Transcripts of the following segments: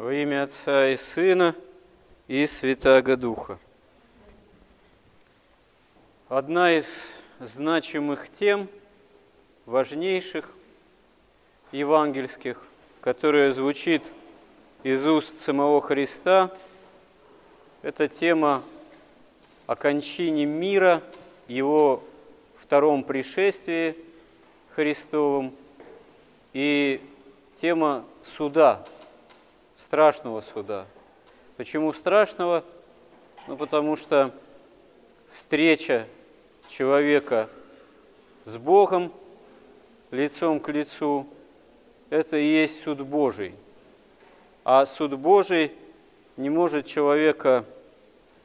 Во имя Отца и Сына и Святаго Духа. Одна из значимых тем, важнейших евангельских, которая звучит из уст самого Христа, это тема о кончине мира, его втором пришествии Христовом и тема суда, страшного суда. Почему страшного? Ну, потому что встреча человека с Богом лицом к лицу – это и есть суд Божий. А суд Божий не может человека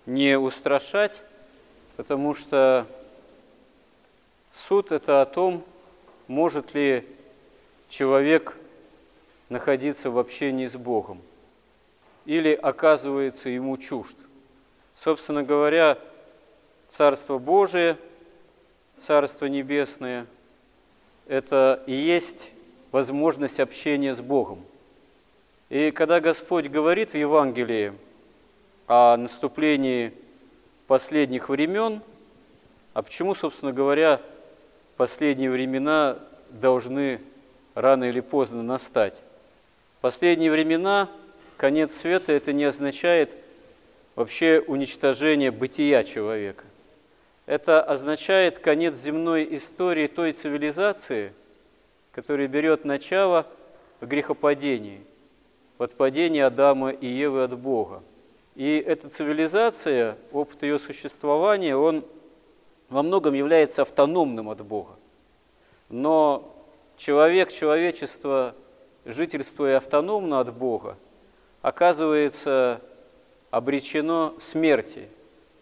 не устрашать, потому что суд – это о том, может ли человек находиться в общении с Богом или оказывается ему чужд. Собственно говоря, Царство Божие, Царство Небесное – это и есть возможность общения с Богом. И когда Господь говорит в Евангелии о наступлении последних времен, а почему, собственно говоря, последние времена должны рано или поздно настать? Последние времена, конец света, это не означает вообще уничтожение бытия человека. Это означает конец земной истории той цивилизации, которая берет начало в грехопадении, в отпадении Адама и Евы от Бога. И эта цивилизация, опыт ее существования, он во многом является автономным от Бога. Но человек, человечество жительствуя автономно от Бога, оказывается обречено смерти,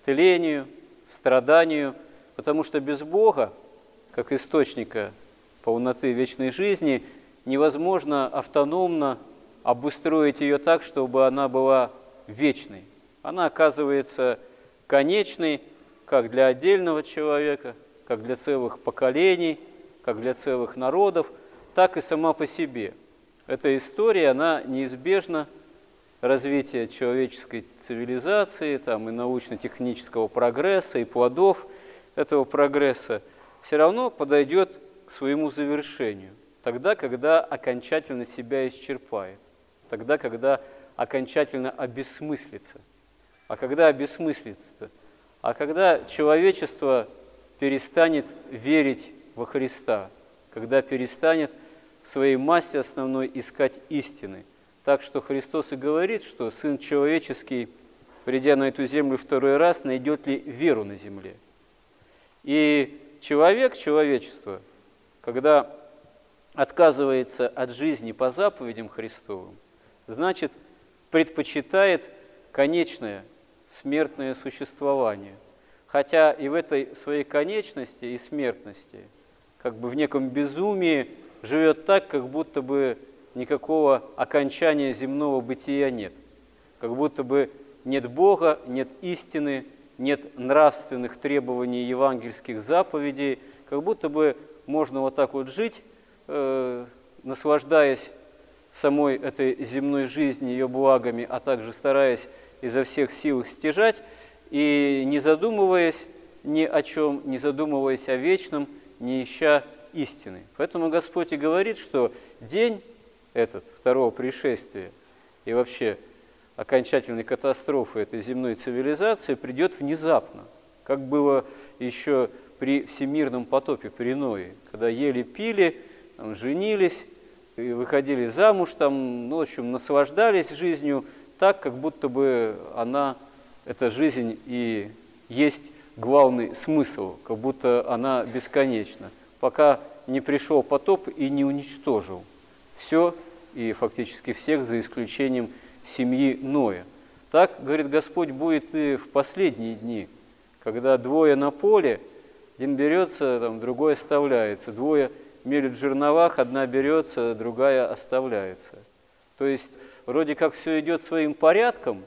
тлению, страданию, потому что без Бога, как источника полноты вечной жизни, невозможно автономно обустроить ее так, чтобы она была вечной. Она оказывается конечной как для отдельного человека, как для целых поколений, как для целых народов, так и сама по себе – эта история, она неизбежна развития человеческой цивилизации, там, и научно-технического прогресса, и плодов этого прогресса, все равно подойдет к своему завершению. Тогда, когда окончательно себя исчерпает. Тогда, когда окончательно обесмыслится. А когда обесмыслится-то? А когда человечество перестанет верить во Христа, когда перестанет своей массе основной искать истины. Так что Христос и говорит, что Сын Человеческий, придя на эту землю второй раз, найдет ли веру на земле. И человек, человечество, когда отказывается от жизни по заповедям Христовым, значит, предпочитает конечное смертное существование. Хотя и в этой своей конечности и смертности, как бы в неком безумии, живет так, как будто бы никакого окончания земного бытия нет. Как будто бы нет Бога, нет истины, нет нравственных требований евангельских заповедей, как будто бы можно вот так вот жить, э, наслаждаясь самой этой земной жизни, ее благами, а также стараясь изо всех сил их стяжать, и не задумываясь ни о чем, не задумываясь о вечном, не ища истины. Поэтому Господь и говорит, что день этот, второго пришествия, и вообще окончательной катастрофы этой земной цивилизации придет внезапно, как было еще при всемирном потопе при Ное, когда ели, пили, там, женились, и выходили замуж, там, ну, в общем, наслаждались жизнью так, как будто бы она, эта жизнь и есть главный смысл, как будто она бесконечна пока не пришел потоп и не уничтожил все и фактически всех, за исключением семьи Ноя. Так, говорит Господь, будет и в последние дни, когда двое на поле, один берется, там, другой оставляется, двое мелют в жерновах, одна берется, другая оставляется. То есть вроде как все идет своим порядком,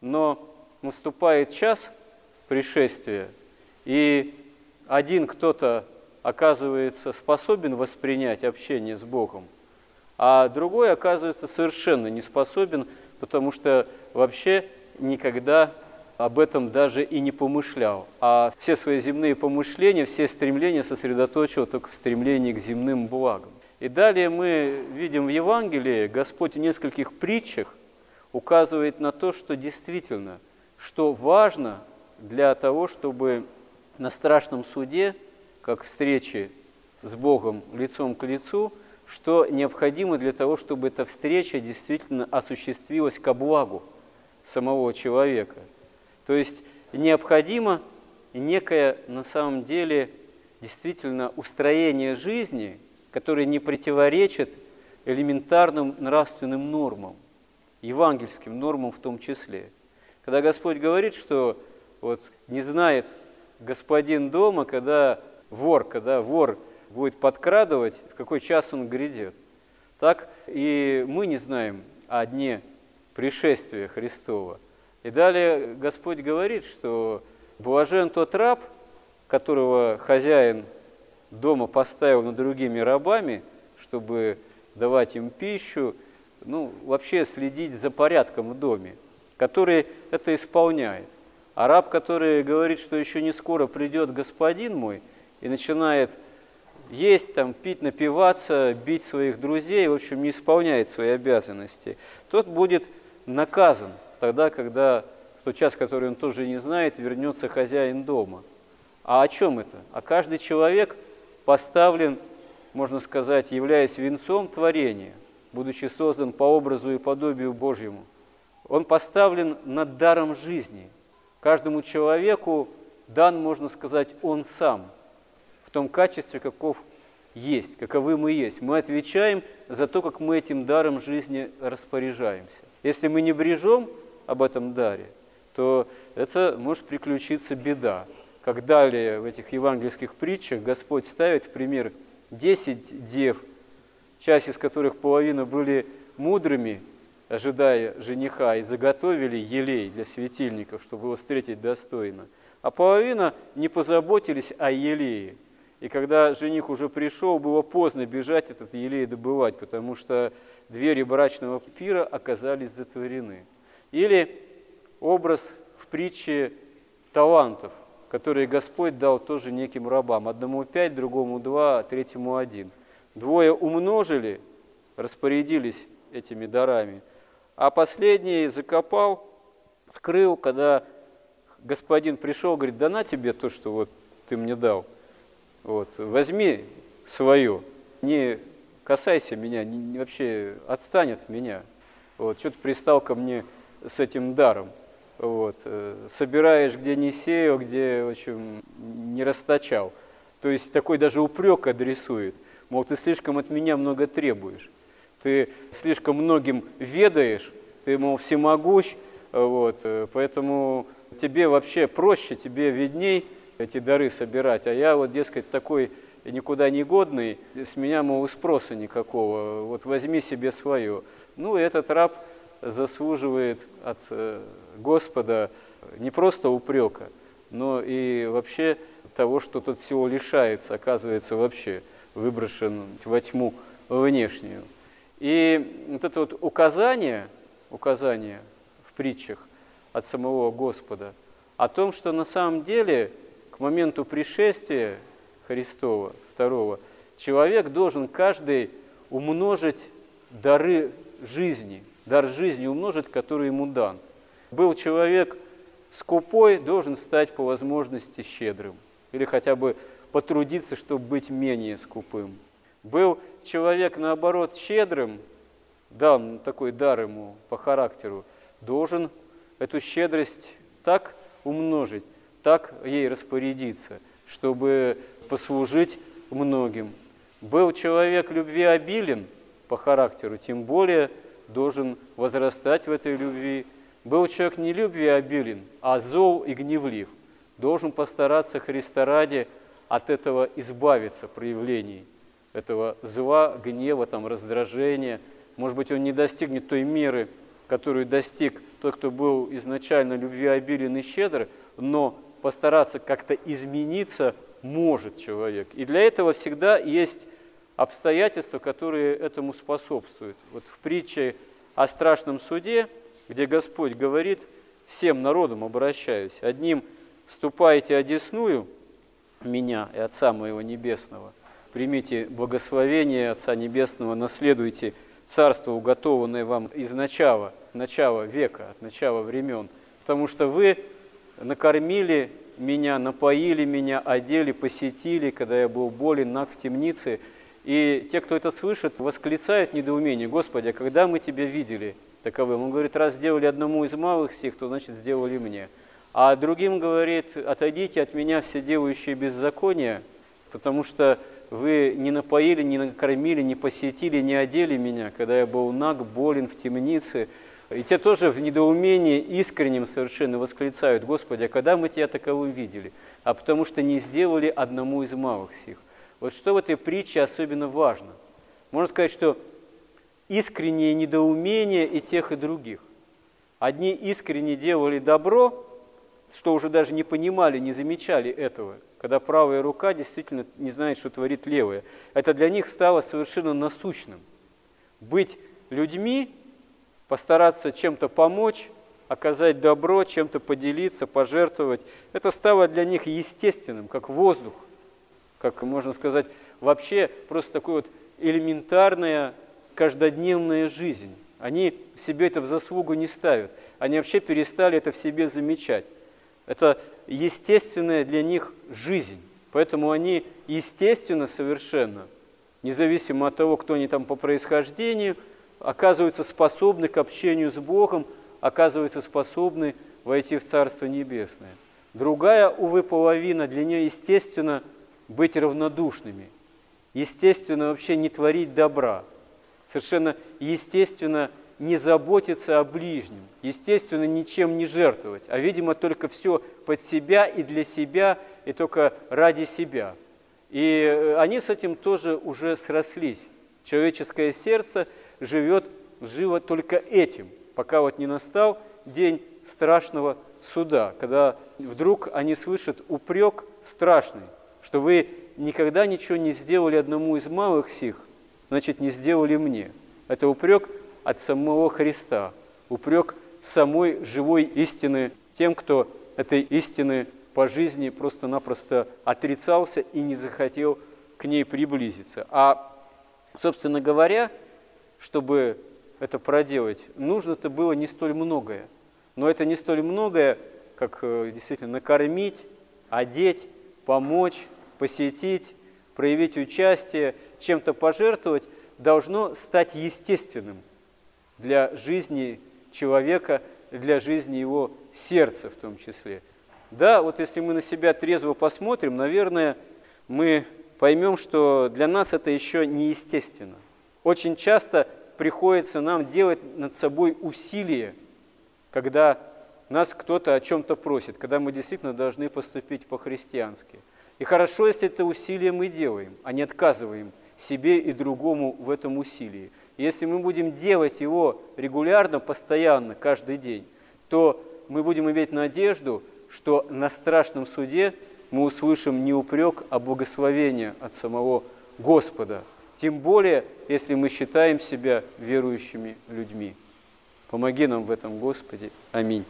но наступает час пришествия, и один кто-то оказывается способен воспринять общение с Богом, а другой оказывается совершенно не способен потому что вообще никогда об этом даже и не помышлял. А все свои земные помышления, все стремления сосредоточил только в стремлении к земным благам. И далее мы видим в Евангелии, Господь в нескольких притчах указывает на то, что действительно, что важно для того, чтобы на страшном суде, как встрече с Богом лицом к лицу, что необходимо для того, чтобы эта встреча действительно осуществилась ко благу самого человека. То есть необходимо некое на самом деле действительно устроение жизни, которое не противоречит элементарным нравственным нормам, евангельским нормам в том числе. Когда Господь говорит, что вот не знает господин дома, когда вор, когда вор будет подкрадывать, в какой час он грядет. Так и мы не знаем о дне пришествия Христова. И далее Господь говорит, что блажен тот раб, которого хозяин дома поставил над другими рабами, чтобы давать им пищу, ну, вообще следить за порядком в доме, который это исполняет. А раб, который говорит, что еще не скоро придет господин мой, и начинает есть, там, пить, напиваться, бить своих друзей, в общем, не исполняет свои обязанности, тот будет наказан тогда, когда в тот час, который он тоже не знает, вернется хозяин дома. А о чем это? А каждый человек поставлен, можно сказать, являясь венцом творения, будучи создан по образу и подобию Божьему. Он поставлен над даром жизни. Каждому человеку дан, можно сказать, он сам – в том качестве, каков есть, каковы мы есть. Мы отвечаем за то, как мы этим даром жизни распоряжаемся. Если мы не брежем об этом даре, то это может приключиться беда. Как далее в этих евангельских притчах Господь ставит в пример 10 дев, часть из которых половина были мудрыми, ожидая жениха, и заготовили елей для светильников, чтобы его встретить достойно. А половина не позаботились о елее – и когда жених уже пришел, было поздно бежать этот елей добывать, потому что двери брачного пира оказались затворены. Или образ в притче талантов, которые Господь дал тоже неким рабам. Одному пять, другому два, третьему один. Двое умножили, распорядились этими дарами, а последний закопал, скрыл, когда господин пришел, говорит, да на тебе то, что вот ты мне дал – вот. Возьми свое, не касайся меня, не, не, вообще отстань от меня. Вот. Что ты пристал ко мне с этим даром? Вот. Э, собираешь, где не сеял, где, в общем, не расточал. То есть такой даже упрек адресует. Мол, ты слишком от меня много требуешь. Ты слишком многим ведаешь, ты, мол, всемогущ, вот, э, поэтому тебе вообще проще, тебе видней, эти дары собирать, а я вот, дескать, такой никуда не годный, с меня, мол, спроса никакого, вот возьми себе свое. Ну, этот раб заслуживает от э, Господа не просто упрека, но и вообще того, что тот всего лишается, оказывается вообще выброшен во тьму внешнюю. И вот это вот указание, указание в притчах от самого Господа о том, что на самом деле моменту пришествия Христова, второго, человек должен каждый умножить дары жизни, дар жизни умножить, который ему дан. Был человек скупой, должен стать по возможности щедрым или хотя бы потрудиться, чтобы быть менее скупым. Был человек, наоборот, щедрым, дан такой дар ему по характеру, должен эту щедрость так умножить, так ей распорядиться, чтобы послужить многим. Был человек любви обилен по характеру, тем более должен возрастать в этой любви. Был человек не любви обилен, а зол и гневлив. Должен постараться Христа ради от этого избавиться проявлений, этого зла, гнева, там, раздражения. Может быть, он не достигнет той меры, которую достиг тот, кто был изначально любви обилен и щедр, но постараться как-то измениться может человек. И для этого всегда есть обстоятельства, которые этому способствуют. Вот в притче о страшном суде где Господь говорит, всем народам обращаюсь, одним «ступайте одесную меня и Отца моего Небесного, примите благословение Отца Небесного, наследуйте царство, уготованное вам из начала, начала века, от начала времен, потому что вы накормили меня, напоили меня, одели, посетили, когда я был болен, наг в темнице. И те, кто это слышит, восклицают недоумение, Господи, а когда мы Тебя видели таковым? Он говорит, раз сделали одному из малых сих, то значит сделали мне. А другим говорит, отойдите от меня все делающие беззакония, потому что вы не напоили, не накормили, не посетили, не одели меня, когда я был наг, болен в темнице. И те тоже в недоумении искренним совершенно восклицают, Господи, а когда мы Тебя таковым видели? А потому что не сделали одному из малых сих. Вот что в этой притче особенно важно? Можно сказать, что искреннее недоумение и тех, и других. Одни искренне делали добро, что уже даже не понимали, не замечали этого, когда правая рука действительно не знает, что творит левая. Это для них стало совершенно насущным. Быть людьми, постараться чем-то помочь, оказать добро, чем-то поделиться, пожертвовать, это стало для них естественным, как воздух, как можно сказать, вообще просто такой вот элементарная каждодневная жизнь. Они себе это в заслугу не ставят. Они вообще перестали это в себе замечать. Это естественная для них жизнь. Поэтому они естественно совершенно, независимо от того, кто они там по происхождению, оказываются способны к общению с Богом, оказываются способны войти в Царство Небесное. Другая, увы, половина, для нее естественно быть равнодушными, естественно вообще не творить добра, совершенно естественно не заботиться о ближнем, естественно, ничем не жертвовать, а, видимо, только все под себя и для себя, и только ради себя. И э, они с этим тоже уже срослись. Человеческое сердце живет, живо только этим, пока вот не настал день страшного суда, когда вдруг они слышат упрек страшный, что вы никогда ничего не сделали одному из малых сих, значит, не сделали мне. Это упрек от самого Христа, упрек самой живой истины тем, кто этой истины по жизни просто-напросто отрицался и не захотел к ней приблизиться. А, собственно говоря, чтобы это проделать, нужно-то было не столь многое. Но это не столь многое, как э, действительно накормить, одеть, помочь, посетить, проявить участие, чем-то пожертвовать, должно стать естественным для жизни человека, для жизни его сердца в том числе. Да, вот если мы на себя трезво посмотрим, наверное, мы поймем, что для нас это еще неестественно. Очень часто приходится нам делать над собой усилия, когда нас кто-то о чем-то просит, когда мы действительно должны поступить по-христиански. И хорошо, если это усилие мы делаем, а не отказываем себе и другому в этом усилии. Если мы будем делать его регулярно, постоянно, каждый день, то мы будем иметь надежду, что на страшном суде мы услышим не упрек, а благословение от самого Господа. Тем более, если мы считаем себя верующими людьми. Помоги нам в этом, Господи. Аминь.